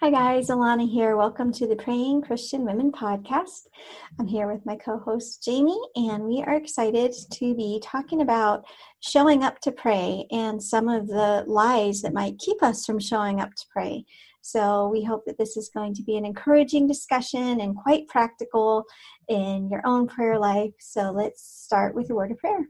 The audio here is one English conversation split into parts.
Hi, guys. Alana here. Welcome to the Praying Christian Women podcast. I'm here with my co host, Jamie, and we are excited to be talking about showing up to pray and some of the lies that might keep us from showing up to pray. So, we hope that this is going to be an encouraging discussion and quite practical in your own prayer life. So, let's start with a word of prayer.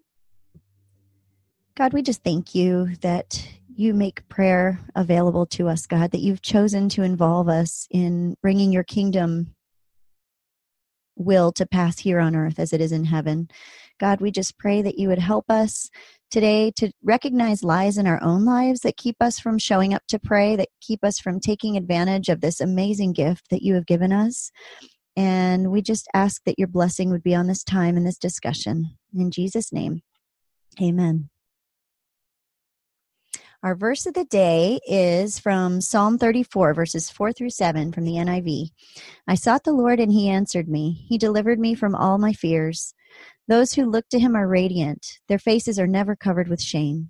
God, we just thank you that you make prayer available to us, God, that you've chosen to involve us in bringing your kingdom will to pass here on earth as it is in heaven. God, we just pray that you would help us today to recognize lies in our own lives that keep us from showing up to pray, that keep us from taking advantage of this amazing gift that you have given us. And we just ask that your blessing would be on this time and this discussion. In Jesus' name, amen. Our verse of the day is from Psalm 34, verses 4 through 7 from the NIV. I sought the Lord and he answered me. He delivered me from all my fears. Those who look to him are radiant, their faces are never covered with shame.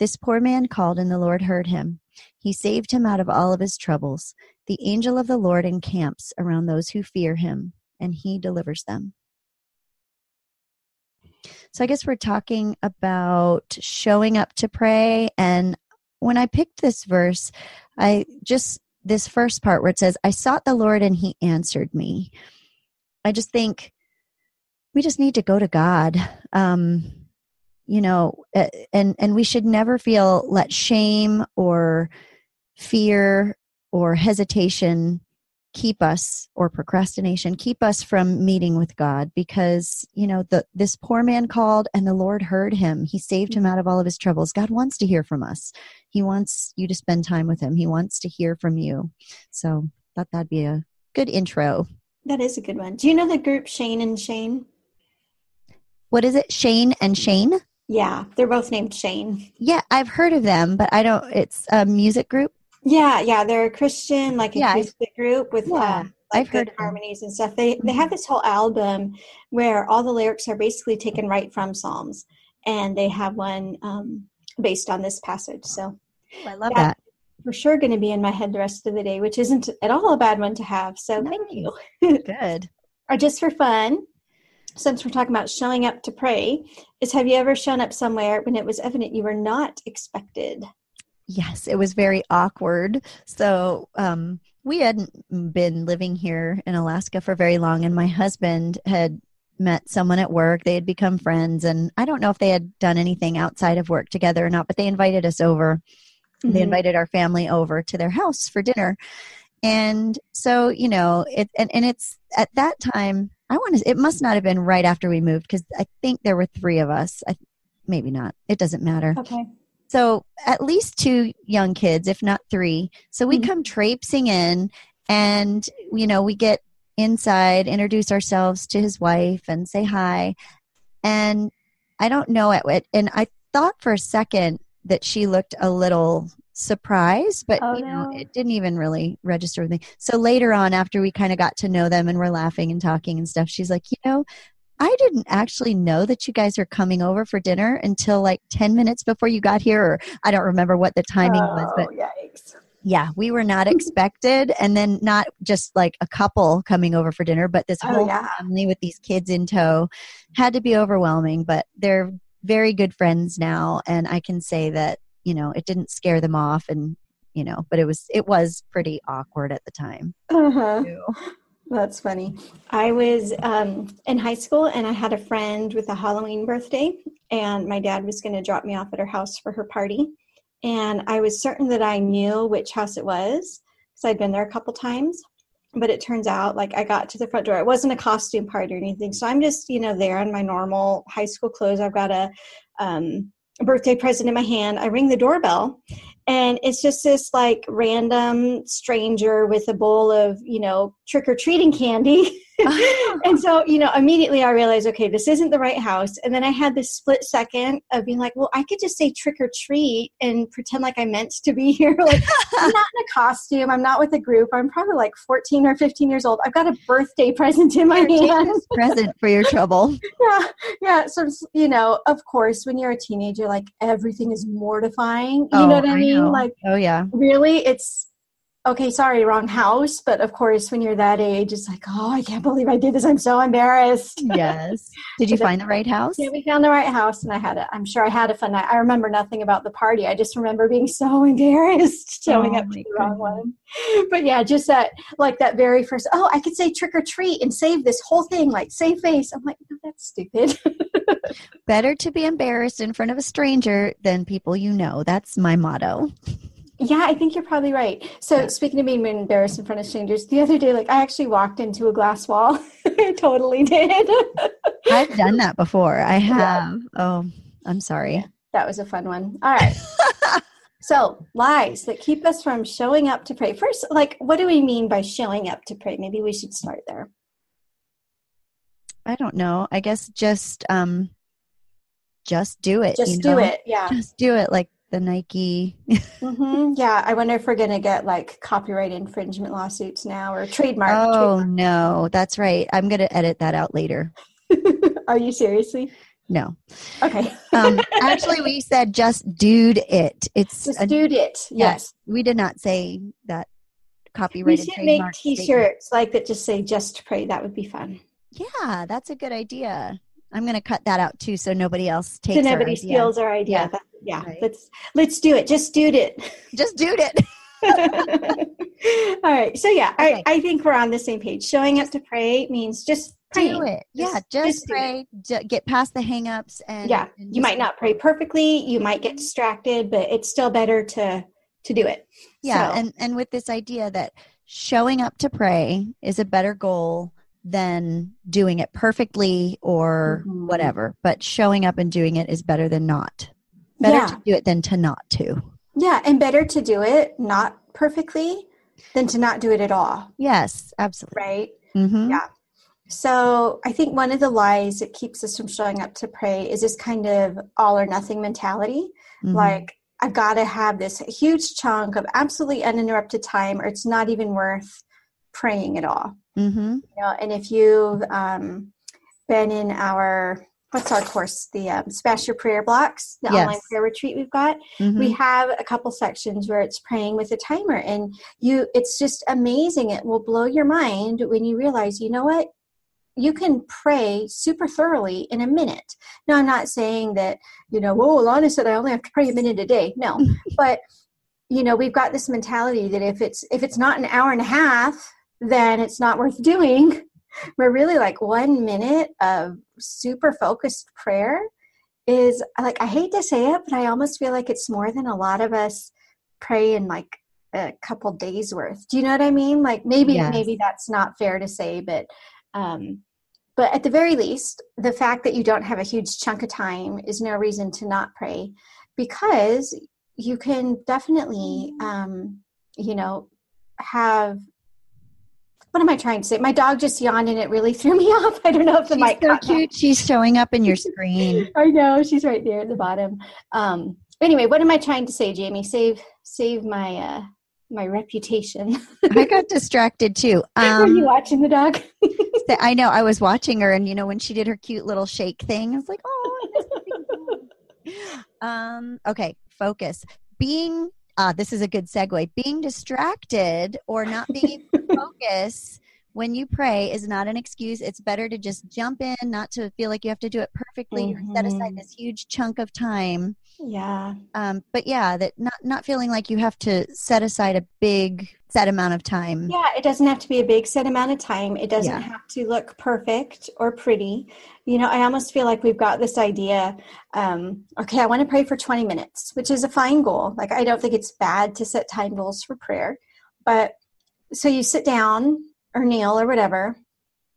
This poor man called and the Lord heard him. He saved him out of all of his troubles. The angel of the Lord encamps around those who fear him, and he delivers them. So I guess we're talking about showing up to pray. And when I picked this verse, I just, this first part where it says, I sought the Lord and he answered me. I just think we just need to go to God. Um, you know, and and we should never feel let shame or fear or hesitation keep us or procrastination keep us from meeting with god because you know the this poor man called and the lord heard him he saved him out of all of his troubles god wants to hear from us he wants you to spend time with him. He wants to hear from you. So thought that'd be a good intro. That is a good one. Do you know the group shane and shane? What is it? Shane and shane? Yeah they're both named shane. Yeah i've heard of them but i don't it's a music group? Yeah, yeah, they're a Christian like yeah, acoustic group with yeah, um, like I've heard harmonies and stuff. They they have this whole album where all the lyrics are basically taken right from Psalms, and they have one um, based on this passage. So I love that. For sure, going to be in my head the rest of the day, which isn't at all a bad one to have. So thank you. Good. or just for fun, since we're talking about showing up to pray, is have you ever shown up somewhere when it was evident you were not expected? Yes, it was very awkward. So, um, we hadn't been living here in Alaska for very long, and my husband had met someone at work. They had become friends, and I don't know if they had done anything outside of work together or not, but they invited us over. Mm-hmm. They invited our family over to their house for dinner. And so, you know, it and, and it's at that time, I want to it must not have been right after we moved because I think there were three of us. I, maybe not. It doesn't matter. Okay. So at least two young kids, if not three. So we mm-hmm. come traipsing in and, you know, we get inside, introduce ourselves to his wife and say hi. And I don't know it. And I thought for a second that she looked a little surprised, but oh, you know, no. it didn't even really register with me. So later on, after we kind of got to know them and we're laughing and talking and stuff, she's like, you know, I didn't actually know that you guys are coming over for dinner until like 10 minutes before you got here, or I don't remember what the timing oh, was, but oh, yikes. yeah, we were not expected. and then not just like a couple coming over for dinner, but this oh, whole yeah. family with these kids in tow had to be overwhelming, but they're very good friends now. And I can say that, you know, it didn't scare them off and, you know, but it was, it was pretty awkward at the time. Uh-huh. That's funny. I was um, in high school and I had a friend with a Halloween birthday, and my dad was going to drop me off at her house for her party. And I was certain that I knew which house it was because I'd been there a couple times. But it turns out, like, I got to the front door. It wasn't a costume party or anything. So I'm just, you know, there in my normal high school clothes. I've got a um, birthday present in my hand. I ring the doorbell, and it's just this like random stranger with a bowl of you know trick or treating candy and so you know immediately i realized okay this isn't the right house. And then i had this split second of being like well i could just say trick or treat and pretend like i meant to be here. Like i'm not in a costume. I'm not with a group. I'm probably like 14 or 15 years old. I've got a birthday present in my hand. present for your trouble. Yeah yeah. So you know of course when you're a teenager like everything is mortifying. You oh, know what i, I mean? know. like oh yeah. really it's okay, sorry, wrong house. But of course, when you're that age, it's like, oh, I can't believe I did this. I'm so embarrassed. Yes. Did you find the right house? Yeah, we found the right house, and I had it. I'm sure I had a fun night. I remember nothing about the party. I just remember being so embarrassed showing oh, up to the wrong one. But yeah, just that, like that very first. Oh, I could say trick or treat and save this whole thing, like save face. I'm like, no, that's stupid. Better to be embarrassed in front of a stranger than people you know. That's my motto. Yeah, I think you're probably right. So speaking of being embarrassed in front of strangers, the other day, like I actually walked into a glass wall. I totally did. I've done that before. I have. Yeah. Oh, I'm sorry. That was a fun one. All right. so lies that keep us from showing up to pray. First, like what do we mean by showing up to pray? Maybe we should start there. I don't know. I guess just um just do it. Just do know? it. Yeah. Just do it. Like the Nike. mm-hmm. Yeah, I wonder if we're going to get like copyright infringement lawsuits now or trademark. Oh trademark. no, that's right. I'm going to edit that out later. Are you seriously? No. Okay. um, actually, we said just dude it. It's just a, dude it. Yes. We did not say that copyrighted. We should make T-shirts like that. Just say "just pray." That would be fun. Yeah, that's a good idea. I'm going to cut that out too, so nobody else takes. So nobody our steals our idea. Yeah, yeah. Right. Let's let's do it. Just do it. Just do it. All right. So yeah, okay. I, I think we're on the same page. Showing up to pray means just do it. Yeah, just, just pray. get past the hangups and yeah. And you might not pray perfectly. You might get distracted, but it's still better to to do it. Yeah, so. and and with this idea that showing up to pray is a better goal than doing it perfectly or mm-hmm. whatever. But showing up and doing it is better than not. Better yeah. to do it than to not to. Yeah, and better to do it not perfectly than to not do it at all. Yes, absolutely. Right? Mm-hmm. Yeah. So I think one of the lies that keeps us from showing up to pray is this kind of all or nothing mentality. Mm-hmm. Like, I've got to have this huge chunk of absolutely uninterrupted time, or it's not even worth praying at all. Mm-hmm. You know, and if you've um, been in our what's our course the um, smash your prayer blocks the yes. online prayer retreat we've got mm-hmm. we have a couple sections where it's praying with a timer and you it's just amazing it will blow your mind when you realize you know what you can pray super thoroughly in a minute now i'm not saying that you know oh alana said i only have to pray a minute a day no but you know we've got this mentality that if it's if it's not an hour and a half then it's not worth doing. But really, like one minute of super focused prayer is like, I hate to say it, but I almost feel like it's more than a lot of us pray in like a couple days worth. Do you know what I mean? Like maybe, yes. maybe that's not fair to say, but, um, but at the very least, the fact that you don't have a huge chunk of time is no reason to not pray because you can definitely, um, you know, have what am I trying to say? My dog just yawned and it really threw me off. I don't know if the she's mic. So cute. That. She's showing up in your screen. I know she's right there at the bottom. Um, anyway, what am I trying to say, Jamie? Save save my uh, my reputation. I got distracted too. Um, Were you um, watching the dog? I know. I was watching her, and you know when she did her cute little shake thing, I was like, oh. um. Okay. Focus. Being uh, this is a good segue. Being distracted or not being focus when you pray is not an excuse. It's better to just jump in, not to feel like you have to do it perfectly mm-hmm. or set aside mm-hmm. this huge chunk of time. Yeah. Um, but yeah, that not not feeling like you have to set aside a big set amount of time. Yeah, it doesn't have to be a big set amount of time. It doesn't yeah. have to look perfect or pretty. You know, I almost feel like we've got this idea. Um, okay, I want to pray for 20 minutes, which is a fine goal. Like, I don't think it's bad to set time goals for prayer. But so you sit down or kneel or whatever,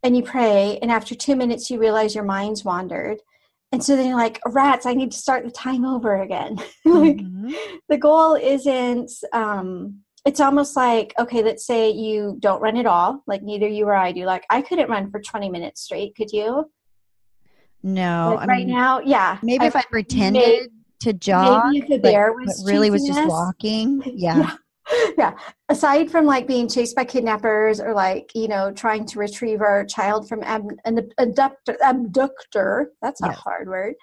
and you pray, and after two minutes, you realize your mind's wandered. and so then you're like rats i need to start the time over again like mm-hmm. the goal isn't um it's almost like okay let's say you don't run at all like neither you or i do like i couldn't run for 20 minutes straight could you no like right mean, now yeah maybe I, if i pretended maybe, to jog maybe if the bear was really was just walking yeah. yeah yeah. Aside from like being chased by kidnappers or like you know trying to retrieve our child from ab- an abductor abductor that's a yes. hard word.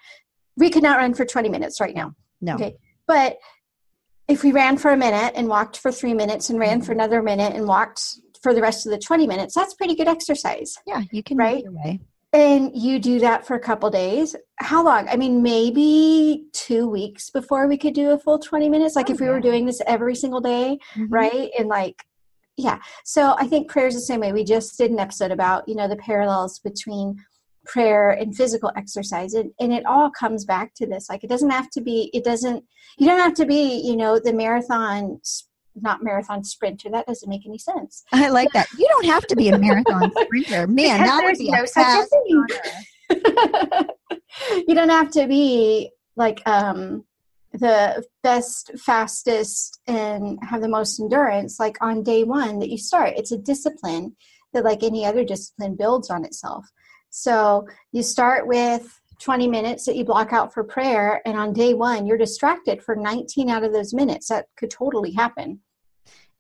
We could not run for 20 minutes right now. No. Okay. But if we ran for a minute and walked for three minutes and ran for mm-hmm. another minute and walked for the rest of the 20 minutes that's pretty good exercise. Yeah you can right? way and you do that for a couple days? How long? I mean maybe two weeks before we could do a full 20 minutes like oh, if we yeah. were doing this every single day mm-hmm. right? And like yeah. So i think prayer is the same way. We just did an episode about you know the parallels between prayer and physical exercise and, and it all comes back to this. Like it doesn't have to be it doesn't you don't have to be you know the marathon not marathon sprinter. That doesn't make any sense. I like that. You don't have to be a marathon sprinter. Man, that would be no such a you don't have to be like um, the best, fastest, and have the most endurance like on day one that you start. It's a discipline that, like any other discipline, builds on itself. So you start with 20 minutes that you block out for prayer and on day one you're distracted for 19 out of those minutes that could totally happen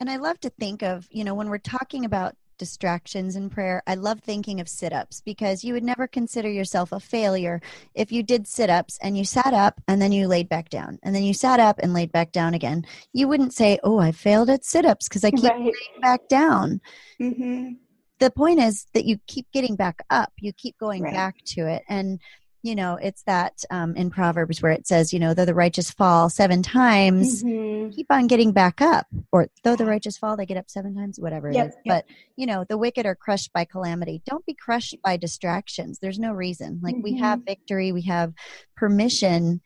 and i love to think of you know when we're talking about distractions in prayer i love thinking of sit-ups because you would never consider yourself a failure if you did sit-ups and you sat up and then you laid back down and then you sat up and laid back down again you wouldn't say oh i failed at sit-ups because i keep right. laying back down mm-hmm. the point is that you keep getting back up you keep going right. back to it and you know it's that um, in proverbs where it says you know though the righteous fall seven times mm-hmm. keep on getting back up or though the righteous fall they get up seven times whatever it yep, is. Yep. but you know the wicked are crushed by calamity don't be crushed by distractions there's no reason like mm-hmm. we have mm-hmm. victory we have permission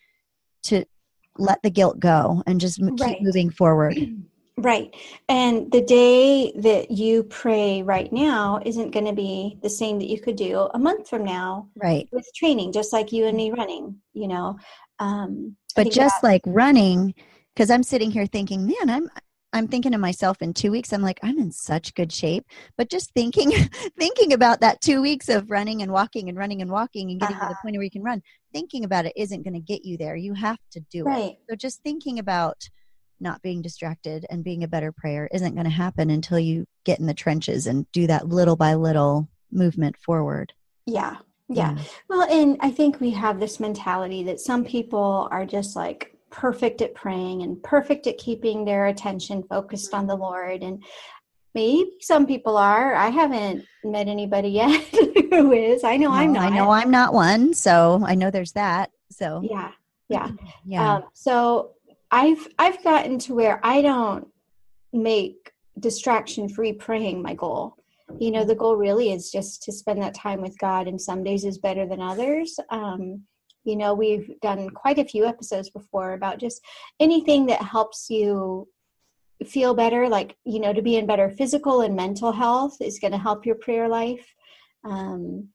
to let the guilt go and just right. keep moving forward Right. And the day that you pray right now isn't going to be the same that you could do a month from now. Right. With training, just like you and me running, you know. Um, but just like running, because I'm sitting here thinking, man, I'm I'm thinking to myself in two weeks, I'm like, I'm in such good shape. But just thinking, thinking about that two weeks of running and walking and running and walking and getting uh-huh. to the uh-huh. point where you can run, thinking about it isn't going to get you there. You have to do right. it. So just thinking about not being distracted and being a better prayer isn't going to happen until you get in the trenches and do that little by little movement forward. Yeah. Yeah. yeah. Well, and I think we have this mentality that some people are just like perfect at praying and perfect at keeping their attention focused on the Lord. And maybe some people are. I haven't met anybody yet who is. I know I'm not. I know I'm not one. So I know there's that. So, yeah. Yeah. Yeah. Um, so I've I've gotten to where I don't make distraction free praying my goal. You know, the goal really is just to spend that time with God, and some days is better than others. Um, you know, we've done quite a few episodes before about just anything that helps you feel better, like, you know, to be in better physical and mental health is going to help your prayer life. Um,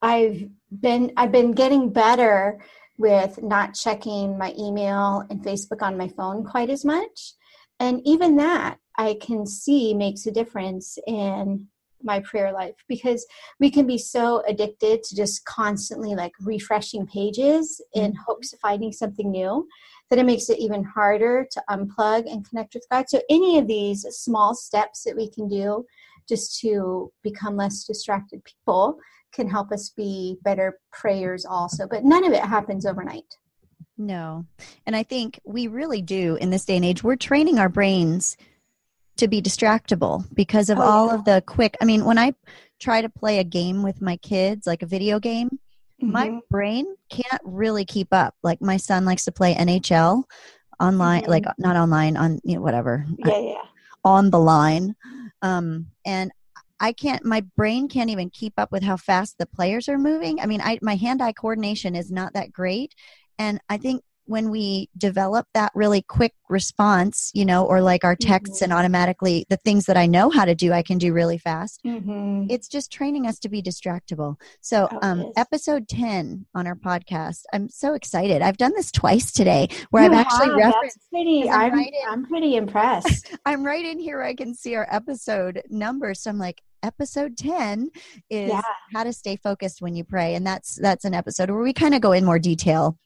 I've been I've been getting better with not checking my email and Facebook on my phone quite as much. And even that I can see makes a difference in my prayer life because we can be so addicted to just constantly like refreshing pages in mm-hmm. hopes of finding something new that it makes it even harder to unplug and connect with God. So, any of these small steps that we can do just to become less distracted people can help us be better prayers also but none of it happens overnight no and i think we really do in this day and age we're training our brains to be distractible because of oh, all yeah. of the quick i mean when i try to play a game with my kids like a video game mm-hmm. my brain can't really keep up like my son likes to play nhl online mm-hmm. like not online on you know whatever yeah yeah on the line um and I can't my brain can't even keep up with how fast the players are moving. I mean, I my hand-eye coordination is not that great and I think when we develop that really quick response, you know, or like our texts mm-hmm. and automatically the things that I know how to do, I can do really fast. Mm-hmm. It's just training us to be distractible. So, oh, um, episode 10 on our podcast, I'm so excited. I've done this twice today where you I've actually have. referenced. That's pretty, I'm, I'm, right in, I'm pretty impressed. I'm right in here. I can see our episode numbers. So I'm like, episode 10 is yeah. how to stay focused when you pray and that's that's an episode where we kind of go in more detail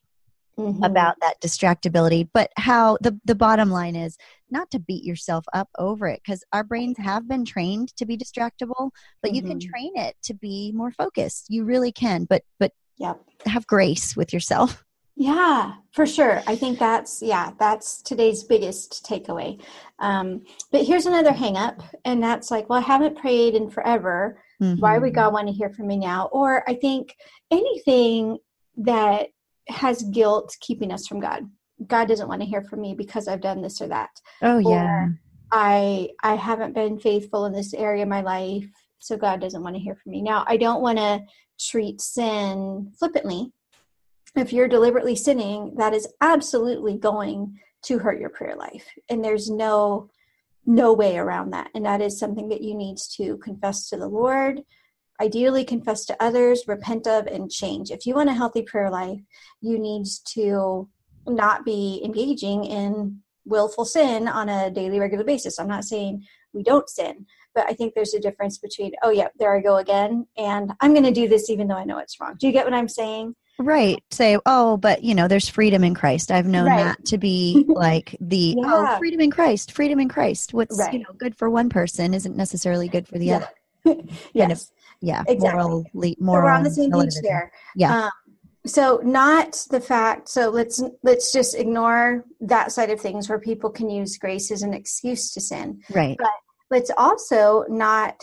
mm-hmm. about that distractibility but how the the bottom line is not to beat yourself up over it because our brains have been trained to be distractible but mm-hmm. you can mm-hmm. train it to be more focused you really can but but yep. have grace with yourself yeah, for sure. I think that's yeah, that's today's biggest takeaway. Um, but here's another hangup, and that's like, well, I haven't prayed in forever. Mm-hmm. Why would God want to hear from me now? Or I think anything that has guilt keeping us from God. God doesn't want to hear from me because I've done this or that. Oh yeah. Or I I haven't been faithful in this area of my life, so God doesn't want to hear from me. Now, I don't want to treat sin flippantly. If you're deliberately sinning, that is absolutely going to hurt your prayer life. And there's no no way around that. And that is something that you need to confess to the Lord, ideally confess to others, repent of, and change. If you want a healthy prayer life, you need to not be engaging in willful sin on a daily, regular basis. I'm not saying we don't sin, but I think there's a difference between, oh, yeah, there I go again, and I'm going to do this even though I know it's wrong. Do you get what I'm saying? Right. Say, oh, but you know, there's freedom in Christ. I've known right. that to be like the oh, yeah. oh, freedom in Christ, freedom in Christ. What's right. you know good for one person isn't necessarily good for the yeah. other. yes. Of, yeah, exactly. Moral, moral so we're on the same page there. Yeah. Um, so not the fact. So let's let's just ignore that side of things where people can use grace as an excuse to sin. Right. But let's also not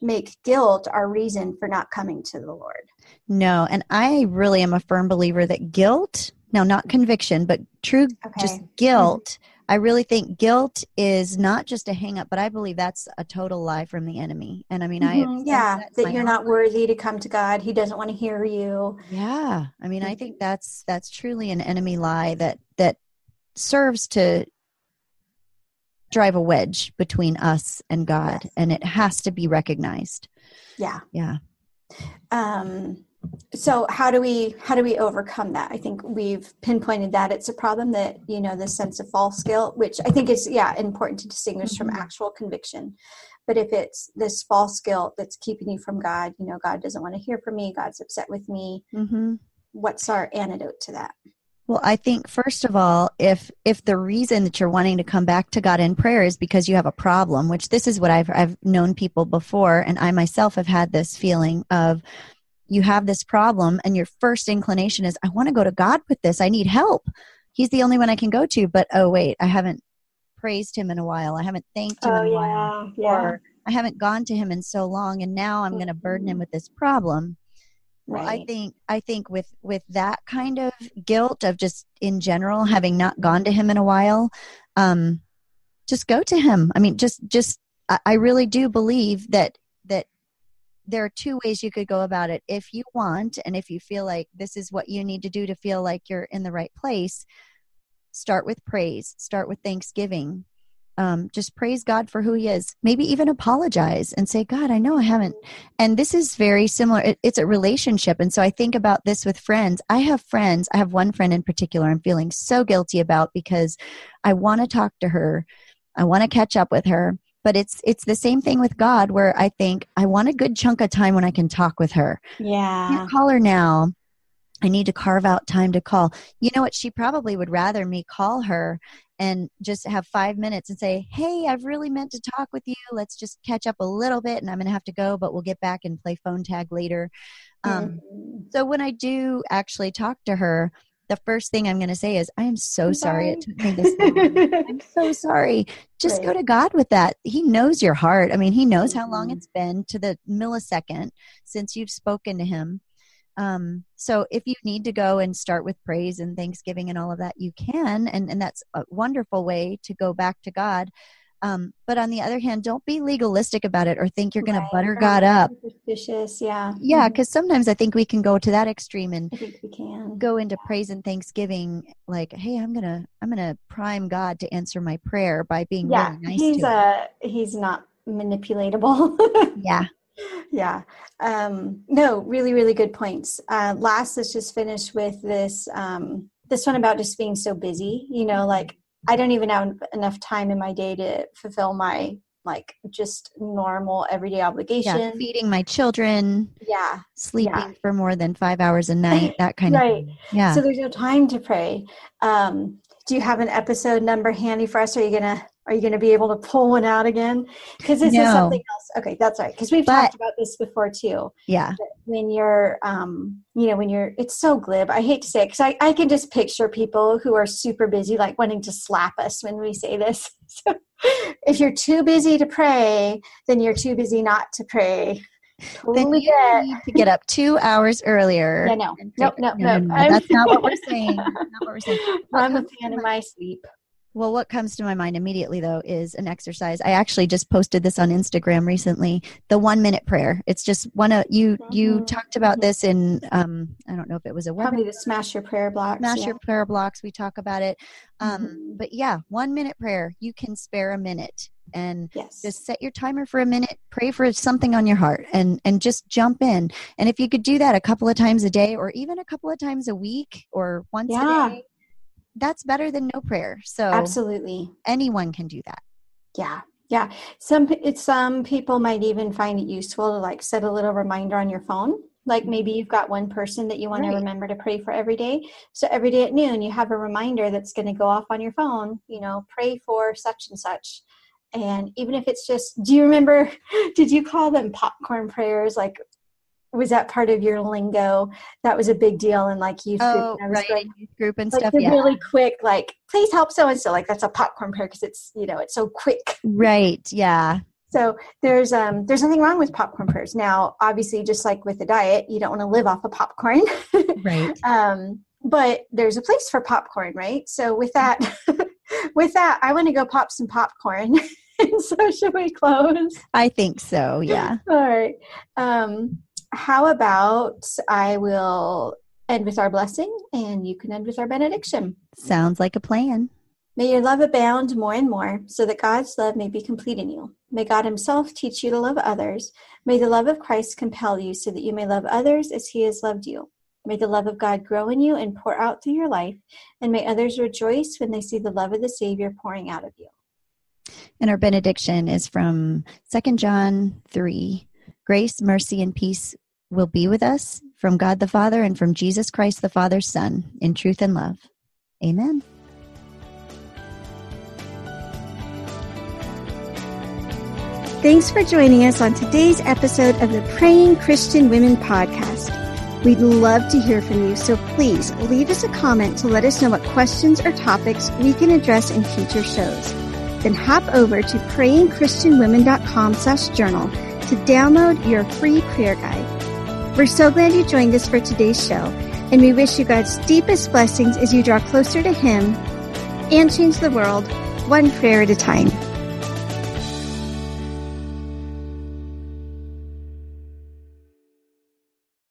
make guilt our reason for not coming to the Lord. No, and I really am a firm believer that guilt, now not conviction, but true okay. just guilt. Mm-hmm I really think guilt is not just a hang up, but I believe that's a total lie from the enemy. And I mean, mm-hmm. I yeah, that you're not worthy to come to God. He doesn't want to hear you. Yeah. I mean, I think mm-hmm. that's that's truly an enemy lie that that serves to drive a wedge between us and God yes. and it has to be recognized. Yeah. Yeah. Um so how do we how do we overcome that i think we've pinpointed that it's a problem that you know the sense of false guilt which i think is yeah important to distinguish mm-hmm. from actual conviction but if it's this false guilt that's keeping you from god you know god doesn't want to hear from me god's upset with me mm-hmm. what's our antidote to that well i think first of all if if the reason that you're wanting to come back to god in prayer is because you have a problem which this is what i've i've known people before and i myself have had this feeling of you have this problem and your first inclination is i want to go to god with this i need help he's the only one i can go to but oh wait i haven't praised him in a while i haven't thanked him oh, in a yeah, while yeah. or i haven't gone to him in so long and now i'm going to burden him mm-hmm. with this problem right. well i think i think with with that kind of guilt of just in general having not gone to him in a while um just go to him i mean just just i really do believe that there are two ways you could go about it. If you want, and if you feel like this is what you need to do to feel like you're in the right place, start with praise, start with thanksgiving. Um, just praise God for who He is. Maybe even apologize and say, God, I know I haven't. And this is very similar. It, it's a relationship. And so I think about this with friends. I have friends, I have one friend in particular I'm feeling so guilty about because I want to talk to her, I want to catch up with her but it's it's the same thing with god where i think i want a good chunk of time when i can talk with her. Yeah. I call her now. I need to carve out time to call. You know what? She probably would rather me call her and just have five minutes and say hey i've really meant to talk with you. Let's just catch up a little bit and i'm going to have to go but we'll get back and play phone tag later. Um, mm-hmm. so when i do actually talk to her the first thing I'm going to say is, I am so sorry. it took me this long. I'm so sorry. Just right. go to God with that. He knows your heart. I mean, He knows how long mm-hmm. it's been to the millisecond since you've spoken to Him. Um, so if you need to go and start with praise and thanksgiving and all of that, you can. And, and that's a wonderful way to go back to God. Um, but on the other hand, don't be legalistic about it or think you're going Right. to butter God up. Suspicious, yeah. Yeah, because sometimes I think we can go to that extreme and we can. go into praise and thanksgiving like hey i'm gonna i'm gonna prime god to answer my prayer by being Yeah, really nice he's to him. he's not manipulatable. yeah yeah. Um, no, really, really good points. Uh, last, let's just finish with this um, this one about just being so busy. You know, like I don't even have enough time in my day to fulfill my like just normal everyday obligation. yeah feeding my children Yeah. sleeping for more than five hours a night that kind of Right. thing. yeah So there's no time to pray. Um, do you have an episode number handy for us? Are you gonna are you gonna be able to pull one out again? Because this is something else. Okay, that's right. Because we've But- talked about this before too. yeah When you're, um, you know, when you're, it's so glib. I hate to say it because I, I can just picture people who are super busy, like wanting to slap us when we say this. So if you're too busy to pray, then you're too busy not to pray. then you get. need to get up two hours earlier Yeah, no, and no, take- no, no. that's not what we're saying That's not what we're saying What I'm a fan of my sleep. Well, what comes to my mind immediately though is an exercise. I actually just posted this on Instagram recently. The one minute prayer. It's just one of you. You Mhm. talked about this in um, I don't know if it was a Probably webinar, the smash your prayer blocks. smash yeah. your prayer blocks. We talk about it. Um, Mhm. But yeah, one minute prayer. You can spare a minute and Yes. just set your timer for a minute. Pray for something on your heart and and just jump in. And if you could do that a couple of times a day, or even a couple of times a week, or once Yeah. a day. That's better than no prayer. So Absolutely. anyone can do that. Yeah. Yeah. Some it's some people might even find it useful to like set a little reminder on your phone. Like maybe you've got one person that you want Right. to remember to pray for every day. So every day at noon you have a reminder that's going to go off on your phone, you know, pray for such and such. And even if it's just do you remember did you call them popcorn prayers like was that part of your lingo? That was a big deal in like youth group. Oh, was right, growing youth group and like stuff. Yeah, really quick like please help so and so like that's a popcorn prayer because it's you know it's so quick right. Yeah, so there's um there's nothing wrong with popcorn prayers now obviously just like with the diet you don't want to live off of popcorn right. um but there's a place for popcorn right so with that with that i want to go pop some popcorn and so should we close I think so. Yeah. all right um how about i will end with our blessing and you can end with our benediction Sounds like a plan. May your love abound more and more, so that God's love may be complete in you. May God Himself teach you to love others. May the love of Christ compel you, so that you may love others as He has loved you. May the love of God grow in you and pour out through your life, and may others rejoice when they see the love of the Savior pouring out of you. And our benediction is from Second John 3. Grace, mercy, and peace will be with us from God the Father and from Jesus Christ the Father's Son in truth and love. Amen. Thanks for joining us on today's episode of the Praying Christian Women podcast. We'd love to hear from you, so please leave us a comment to let us know what questions or topics we can address in future shows. Then hop over to prayingchristianwomen.com slash journal to download your free prayer guide. We're so glad you joined us for today's show, and we wish you God's deepest blessings as you draw closer to Him and change the world one prayer at a time.